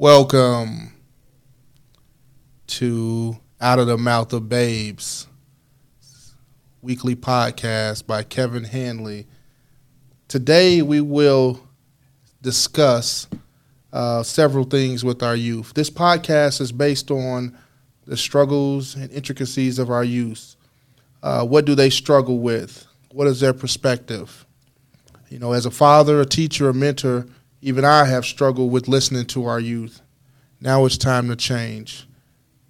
Welcome to Out of the Mouth of Babes, weekly podcast by Kevin Hanley. Today we will discuss uh, several things with our youth. This podcast is based on the struggles and intricacies of our youth. Uh, what do they struggle with? What is their perspective? You know, as a father, a teacher, a mentor, even I have struggled with listening to our youth. Now it's time to change.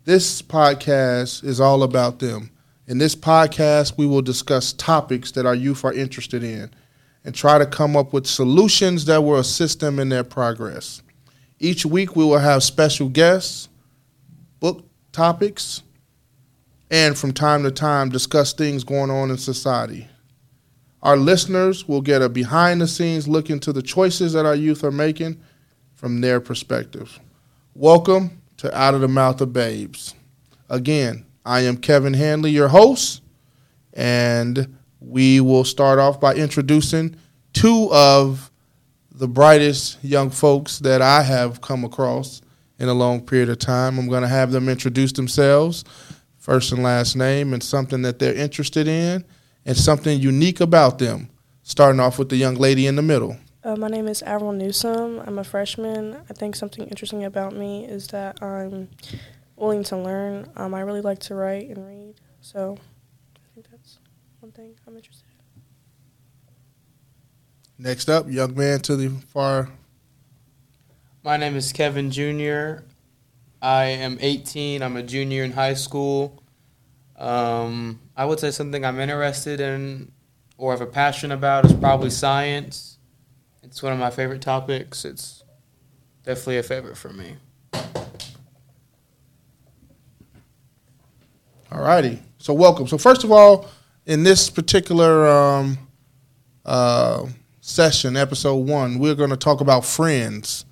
This podcast is all about them. In this podcast, we will discuss topics that our youth are interested in and try to come up with solutions that will assist them in their progress. Each week, we will have special guests, book topics, and from time to time, discuss things going on in society. Our listeners will get a behind the scenes look into the choices that our youth are making from their perspective. Welcome to Out of the Mouth of Babes. Again, I am Kevin Hanley, your host, and we will start off by introducing two of the brightest young folks that I have come across in a long period of time. I'm going to have them introduce themselves, first and last name, and something that they're interested in and something unique about them. Starting off with the young lady in the middle. Uh, my name is Avril Newsom. I'm a freshman. I think something interesting about me is that I'm willing to learn. Um, I really like to write and read, so I think that's one thing I'm interested in. Next up, young man to the far. My name is Kevin Jr. I am 18. I'm a junior in high school. Um, I would say something I'm interested in or have a passion about is probably science. It's one of my favorite topics. It's definitely a favorite for me. All righty. So welcome. So first of all, in this particular um, uh, session, episode one, we're going to talk about friends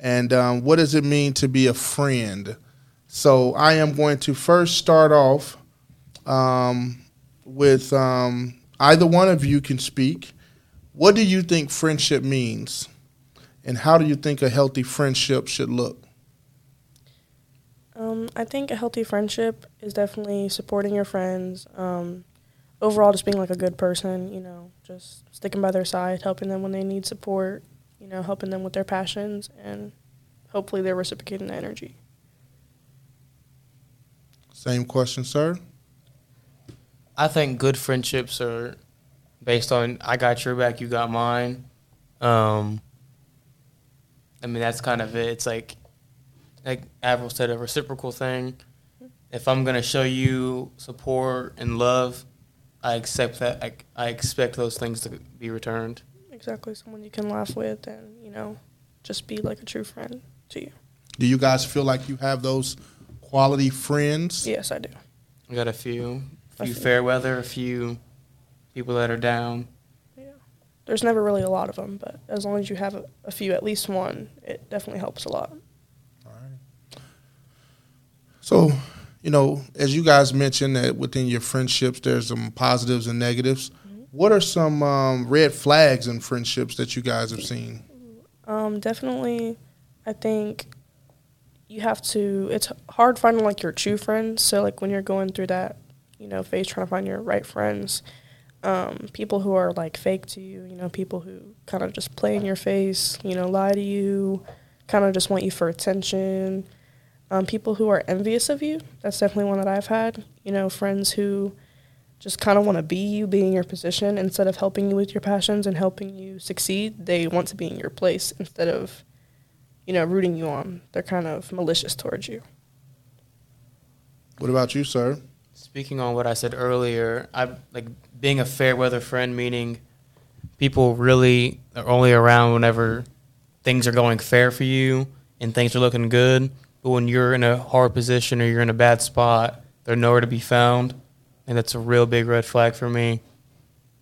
and um, what does it mean to be a friend. So I am going to first start off um, with um, either one of you can speak. What do you think friendship means? And how do you think a healthy friendship should look? Um, I think a healthy friendship is definitely supporting your friends. Um, overall, just being like a good person, you know, just sticking by their side, helping them when they need support, you know, helping them with their passions, and hopefully they're reciprocating the energy. Same question, sir. I think good friendships are based on I got your back, you got mine. Um, I mean that's kind of it. It's like like Avril said, a reciprocal thing. If I'm gonna show you support and love, I accept that. I, I expect those things to be returned. Exactly, someone you can laugh with, and you know, just be like a true friend to you. Do you guys feel like you have those quality friends? Yes, I do. I got a few a few fair weather, a few people that are down. Yeah, there's never really a lot of them, but as long as you have a, a few, at least one, it definitely helps a lot. All right. So, you know, as you guys mentioned that within your friendships, there's some positives and negatives. Mm-hmm. What are some um, red flags in friendships that you guys have seen? Um, definitely, I think you have to. It's hard finding like your true friends. So like when you're going through that you know, phase trying to find your right friends. Um, people who are like fake to you, you know, people who kind of just play in your face, you know, lie to you, kind of just want you for attention. Um, people who are envious of you, that's definitely one that I've had. You know, friends who just kind of want to be you, be in your position instead of helping you with your passions and helping you succeed. They want to be in your place instead of, you know, rooting you on. They're kind of malicious towards you. What about you, sir? Speaking on what I said earlier, I like being a fair weather friend, meaning people really are only around whenever things are going fair for you and things are looking good. But when you're in a hard position or you're in a bad spot, they're nowhere to be found, and that's a real big red flag for me.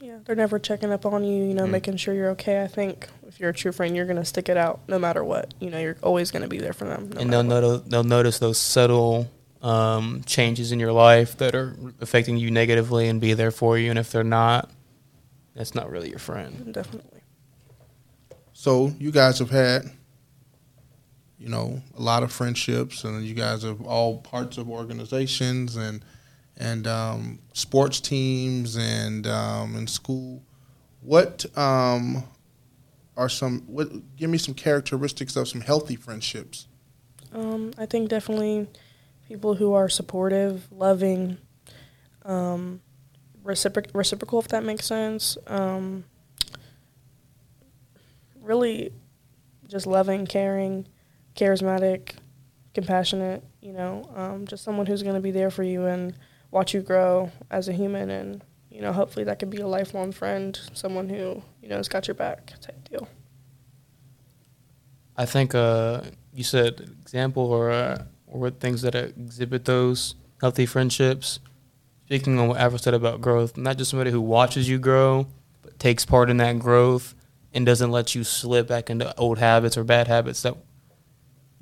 Yeah, they're never checking up on you, you know, mm making sure you're okay. I think if you're a true friend, you're gonna stick it out no matter what. You know, you're always gonna be there for them. No and they'll notice they'll notice those subtle um, changes in your life that are affecting you negatively and be there for you. And if they're not, that's not really your friend. Definitely. So you guys have had you know, a lot of friendships, and you guys are all parts of organizations and and um, sports teams and um, in school. What um, are some? What give me some characteristics of some healthy friendships? Um, I think definitely people who are supportive, loving, um, recipro- reciprocal, if that makes sense. Um, really, just loving, caring, charismatic, compassionate. You know, um, just someone who's going to be there for you and watch you grow as a human, and you know, hopefully that could be a lifelong friend, someone who you know has got your back, type deal. I think uh, you said example or uh, or with things that exhibit those healthy friendships. Speaking on what Avril said about growth, not just somebody who watches you grow, but takes part in that growth and doesn't let you slip back into old habits or bad habits that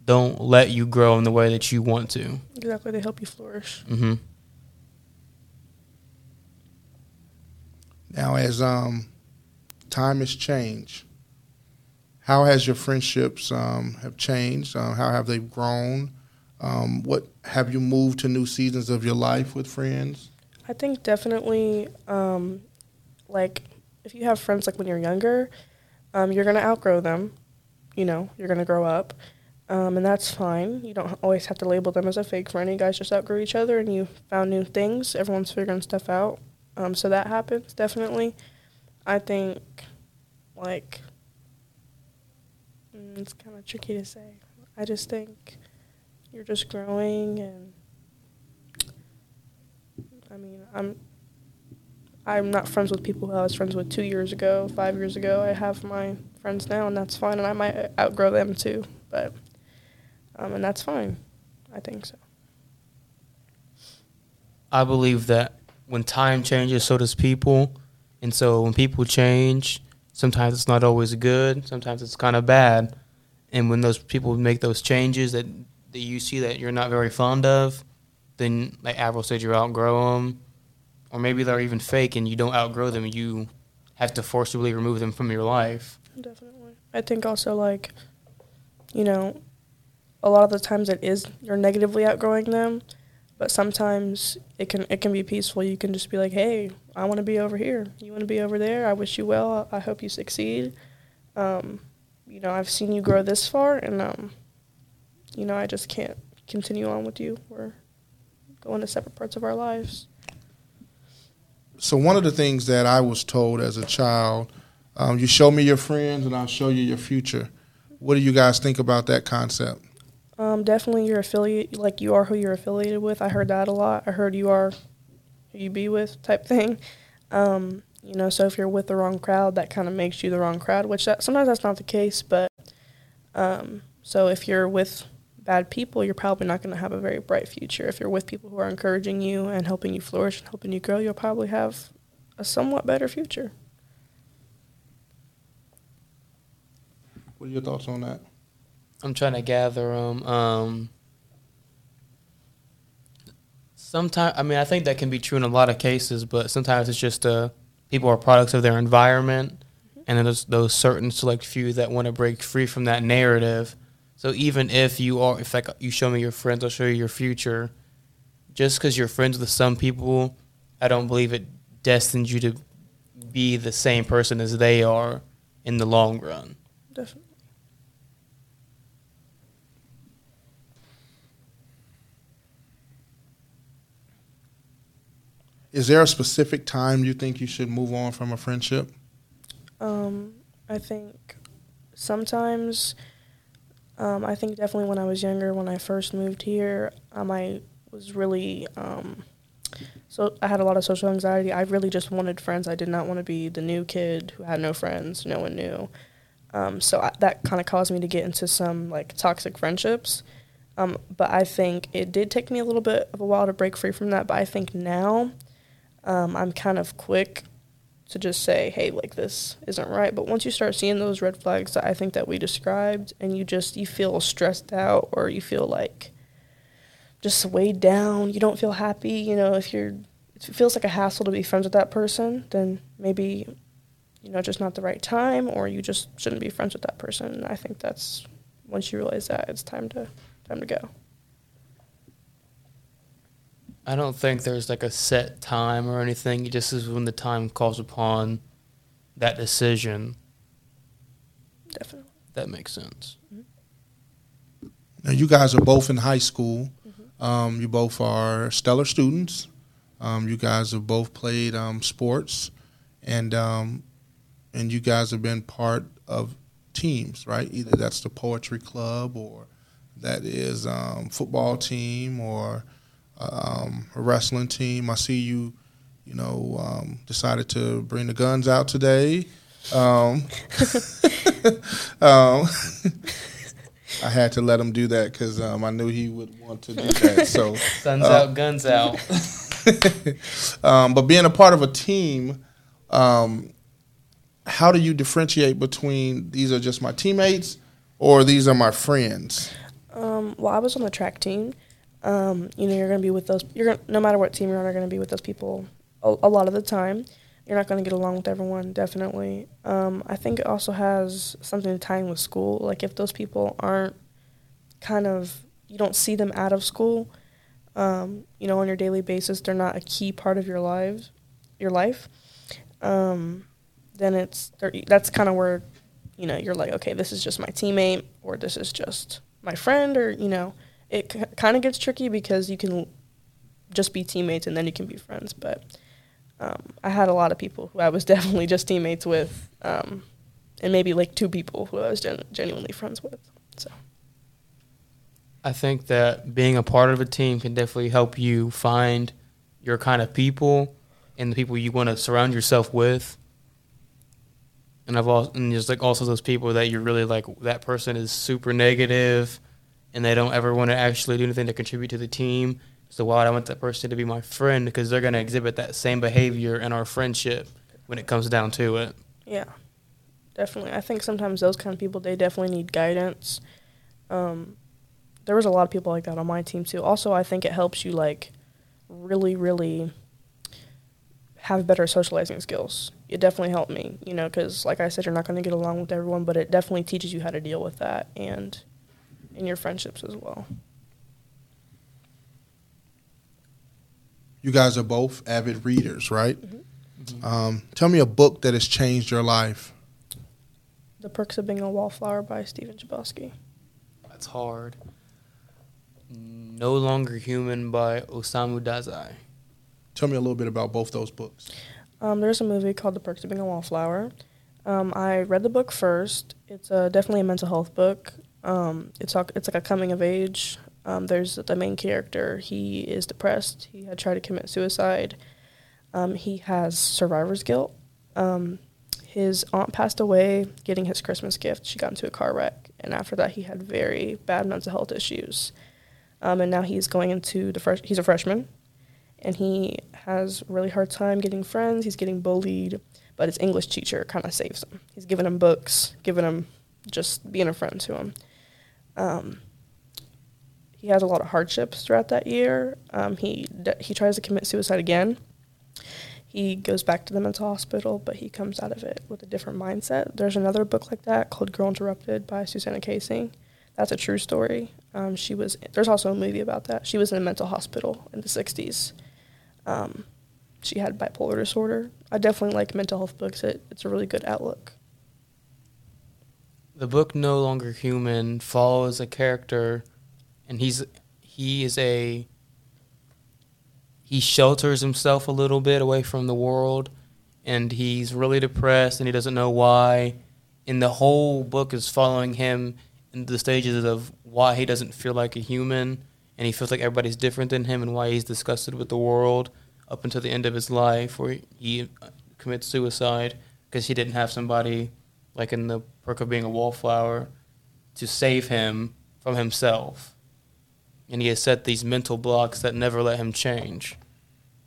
don't let you grow in the way that you want to. Exactly, they help you flourish. Mm-hmm. Now, as um, time has changed, how has your friendships um, have changed? Uh, how have they grown? Um, what have you moved to new seasons of your life with friends? I think definitely, um, like, if you have friends like when you're younger, um, you're gonna outgrow them. You know, you're gonna grow up, um, and that's fine. You don't always have to label them as a fake friend. You guys just outgrew each other, and you found new things. Everyone's figuring stuff out. Um, so that happens definitely. I think, like, mm, it's kind of tricky to say. I just think you're just growing and I mean, I'm I'm not friends with people who I was friends with two years ago, five years ago. I have my friends now, and that's fine. And I might outgrow them too, but um, and that's fine. I think so. I believe that when time changes, so does people, and so when people change, sometimes it's not always good. Sometimes it's kind of bad, and when those people make those changes that that you see that you're not very fond of, then like Avril said, you outgrow them, or maybe they're even fake and you don't outgrow them. You have to forcibly remove them from your life. Definitely. I think also like, you know, a lot of the times it is you're negatively outgrowing them, but sometimes it can it can be peaceful. You can just be like, hey, I want to be over here. You want to be over there. I wish you well. I hope you succeed. Um, you know, I've seen you grow this far, and um, you know, I just can't continue on with you. We're going to separate parts of our lives. So one of the things that I was told as a child, um, you show me your friends and I'll show you your future. What do you guys think about that concept? Um, definitely, you're affiliate like you are who you're affiliated with. I heard that a lot. I heard you are who you be with type thing. Um, you know, so if you're with the wrong crowd, that kind of makes you the wrong crowd. Which that, sometimes that's not the case, but um, so if you're with bad people, you're probably not going to have a very bright future. If you're with people who are encouraging you and helping you flourish and helping you grow, you'll probably have a somewhat better future. What are your thoughts on that? I'm trying to gather them. Um, sometimes, I mean, I think that can be true in a lot of cases, but sometimes it's just uh, people are products of their environment, and then there's those certain select few that want to break free from that narrative. So even if you are, if like you show me your friends, I'll show you your future. Just because you're friends with some people, I don't believe it destines you to be the same person as they are in the long run. Definitely. Is there a specific time you think you should move on from a friendship? Um, I think sometimes, um, I think definitely when I was younger, when I first moved here, um, I was really, um, so I had a lot of social anxiety. I really just wanted friends. I did not want to be the new kid who had no friends, no one knew. Um, so I, that kind of caused me to get into some like toxic friendships. Um, but I think it did take me a little bit of a while to break free from that. But I think now um, I'm kind of quick to just say, hey, like this isn't right. But once you start seeing those red flags that I think that we described, and you just you feel stressed out or you feel like just weighed down, you don't feel happy. You know, if you're if it feels like a hassle to be friends with that person, then maybe you know just not the right time, or you just shouldn't be friends with that person. And I think that's once you realize that, it's time to time to go. I don't think there's like a set time or anything. It just is when the time calls upon that decision. Definitely. That makes sense. Now, you guys are both in high school. Um, you both are stellar students. Um, you guys have both played um, sports, and um, and you guys have been part of teams, right? Either that's the poetry club, or that is um, football team, or um, a wrestling team. I see you, you know, um, decided to bring the guns out today. Um, um, I had to let him do that because um, I knew he would want to do that. So, Guns Uh, out, guns out. um, but being a part of a team, um, how do you differentiate between these are just my teammates or these are my friends? Um, well, I was on the track team. Um, you know, you're going to be with those. You're gonna, no matter what team you're on, you're going to be with those people a, a lot of the time. You're not going to get along with everyone, definitely. Um, I think it also has something to tie in with school. Like if those people aren't kind of, you don't see them out of school, um, you know, on your daily basis, they're not a key part of your lives, your life. Um, then it's that's kind of where, you know, you're like, okay, this is just my teammate, or this is just my friend, or you know, it c- kind of gets tricky because you can just be teammates and then you can be friends. But um, I had a lot of people who I was definitely just teammates with, um, and maybe like two people who I was gen- genuinely friends with. So I think that being a part of a team can definitely help you find your kind of people and the people you want to surround yourself with. And I've also and there's like also those people that you're really like that person is super negative and they don't ever want to actually do anything to contribute to the team. So why would I want that person to be my friend? Because they're gonna exhibit that same behavior in our friendship when it comes down to it. yeah, definitely. I think sometimes those kind of people they definitely need guidance. Um, there was a lot of people like that on my team too. Also, I think it helps you like really, really have better socializing skills. It definitely helped me, you know, because like I said, you're not going to get along with everyone, but it definitely teaches you how to deal with that and in your friendships as well. You guys are both avid readers, right? Um, tell me a book that has changed your life. The Perks of Being a Wallflower by Stephen Chbosky. That's hard. No Longer Human by Osamu Dazai. Tell me a little bit about both those books. Um, there's a movie called The Perks of Being a Wallflower. Um, I read the book first. It's a, definitely a mental health book. Um, it's it's like a coming of age. Um, there's the main character. He is depressed. He had tried to commit suicide. Um, he has survivor's guilt. Um, his aunt passed away getting his Christmas gift. She got into a car wreck, and after that, he had very bad mental health issues. Um, and now he's going into the fresh. He's a freshman, and he has really hard time getting friends. He's getting bullied, but his English teacher kind of saves him. He's giving him books, giving him just being a friend to him. Um, he has a lot of hardships throughout that year. Um, he he tries to commit suicide again. He goes back to the mental hospital, but he comes out of it with a different mindset. There's another book like that called Girl Interrupted by Susanna Kaysen. That's a true story. Um, she was there's also a movie about that. She was in a mental hospital in the 60s. Um, she had bipolar disorder. I definitely like mental health books. It, it's a really good outlook. The book No Longer Human follows a character and he's he is a he shelters himself a little bit away from the world and he's really depressed and he doesn't know why and the whole book is following him in the stages of why he doesn't feel like a human and he feels like everybody's different than him and why he's disgusted with the world up until the end of his life where he commits suicide because he didn't have somebody like in the perk of being a wallflower to save him from himself and he has set these mental blocks that never let him change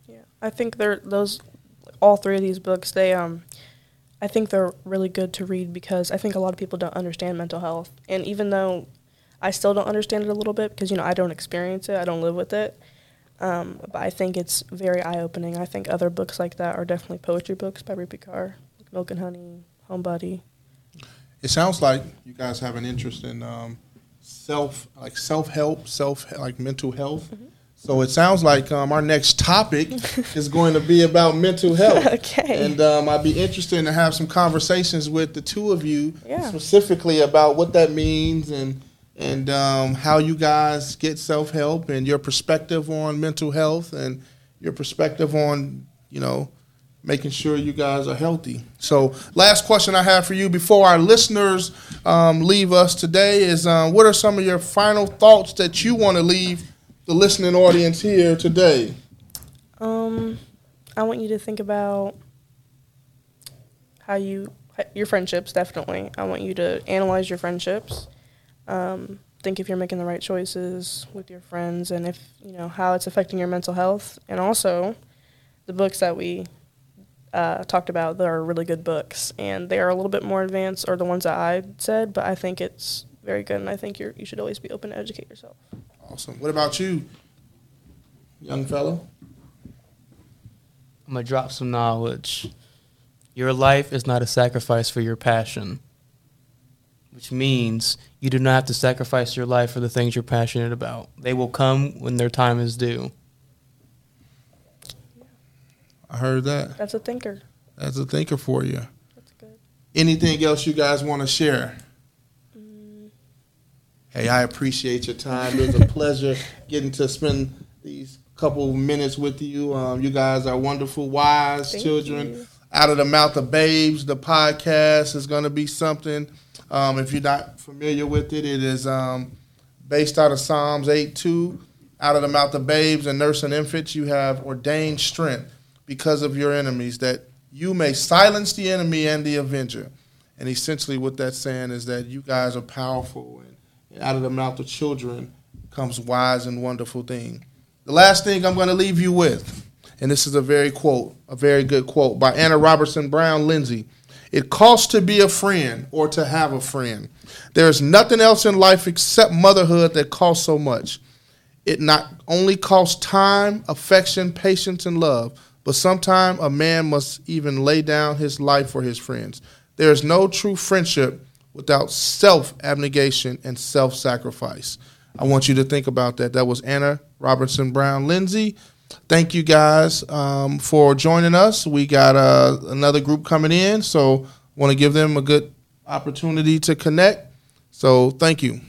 Yeah, I think they're those all three of these books. They um, I think they're really good to read because I think a lot of people don't understand mental health, and even though I still don't understand it a little bit because you know I don't experience it, I don't live with it. Um, but I think it's very eye opening. I think other books like that are definitely poetry books by Rupi Kaur, like Milk and Honey, Homebody. It sounds like you guys have an interest in um, self like self help, self like mental health. So it sounds like um, our next topic is going to be about mental health. Okay. And um, I'd be interested to have some conversations with the two of you Yeah. specifically about what that means and and um, how you guys get self help and your perspective on mental health and your perspective on you know making sure you guys are healthy. So, last question I have for you before our listeners um, leave us today is um, what are some of your final thoughts that you want to leave the listening audience here today? Um, I want you to think about how you your friendships. Definitely, I want you to analyze your friendships. Um, think if you're making the right choices with your friends, and if you know how it's affecting your mental health. And also, the books that we uh, talked about, they are really good books, and they are a little bit more advanced, or the ones that I said. But I think it's very good, and I think you're you should always be open to educate yourself. Awesome. What about you, young fellow? I'm gonna drop some knowledge. Your life is not a sacrifice for your passion, which means you do not have to sacrifice your life for the things you're passionate about. They will come when their time is due. I heard that. That's a thinker. That's a thinker for you. That's good. Anything else you guys want to share? Hey, I appreciate your time. It was a pleasure getting to spend these couple minutes with you. Um, you guys are wonderful, wise Thank children. you. Out of the Mouth of Babes, the podcast is going to be something. Um, if you're not familiar with it, it is um, based out of Psalms 8 2. Out of the mouth of babes and nursing infants, you have ordained strength because of your enemies, that you may silence the enemy and the avenger. And essentially, what that's saying is that you guys are powerful, and, out of the mouth of children comes wise and wonderful thing. The last thing I'm going to leave you with, and this is a very quote, a very good quote by Anna Robertson Brown Lindsay. It costs to be a friend or to have a friend. There is nothing else in life except motherhood that costs so much. It not only costs time, affection, patience, and love, but sometimes a man must even lay down his life for his friends. There is no true friendship without self abnegation and self sacrifice. I want you to think about that. That was Anna Robertson Brown Lindsay. Thank you guys um, for joining us. We got uh, another group coming in, so want to give them a good opportunity to connect. So thank you.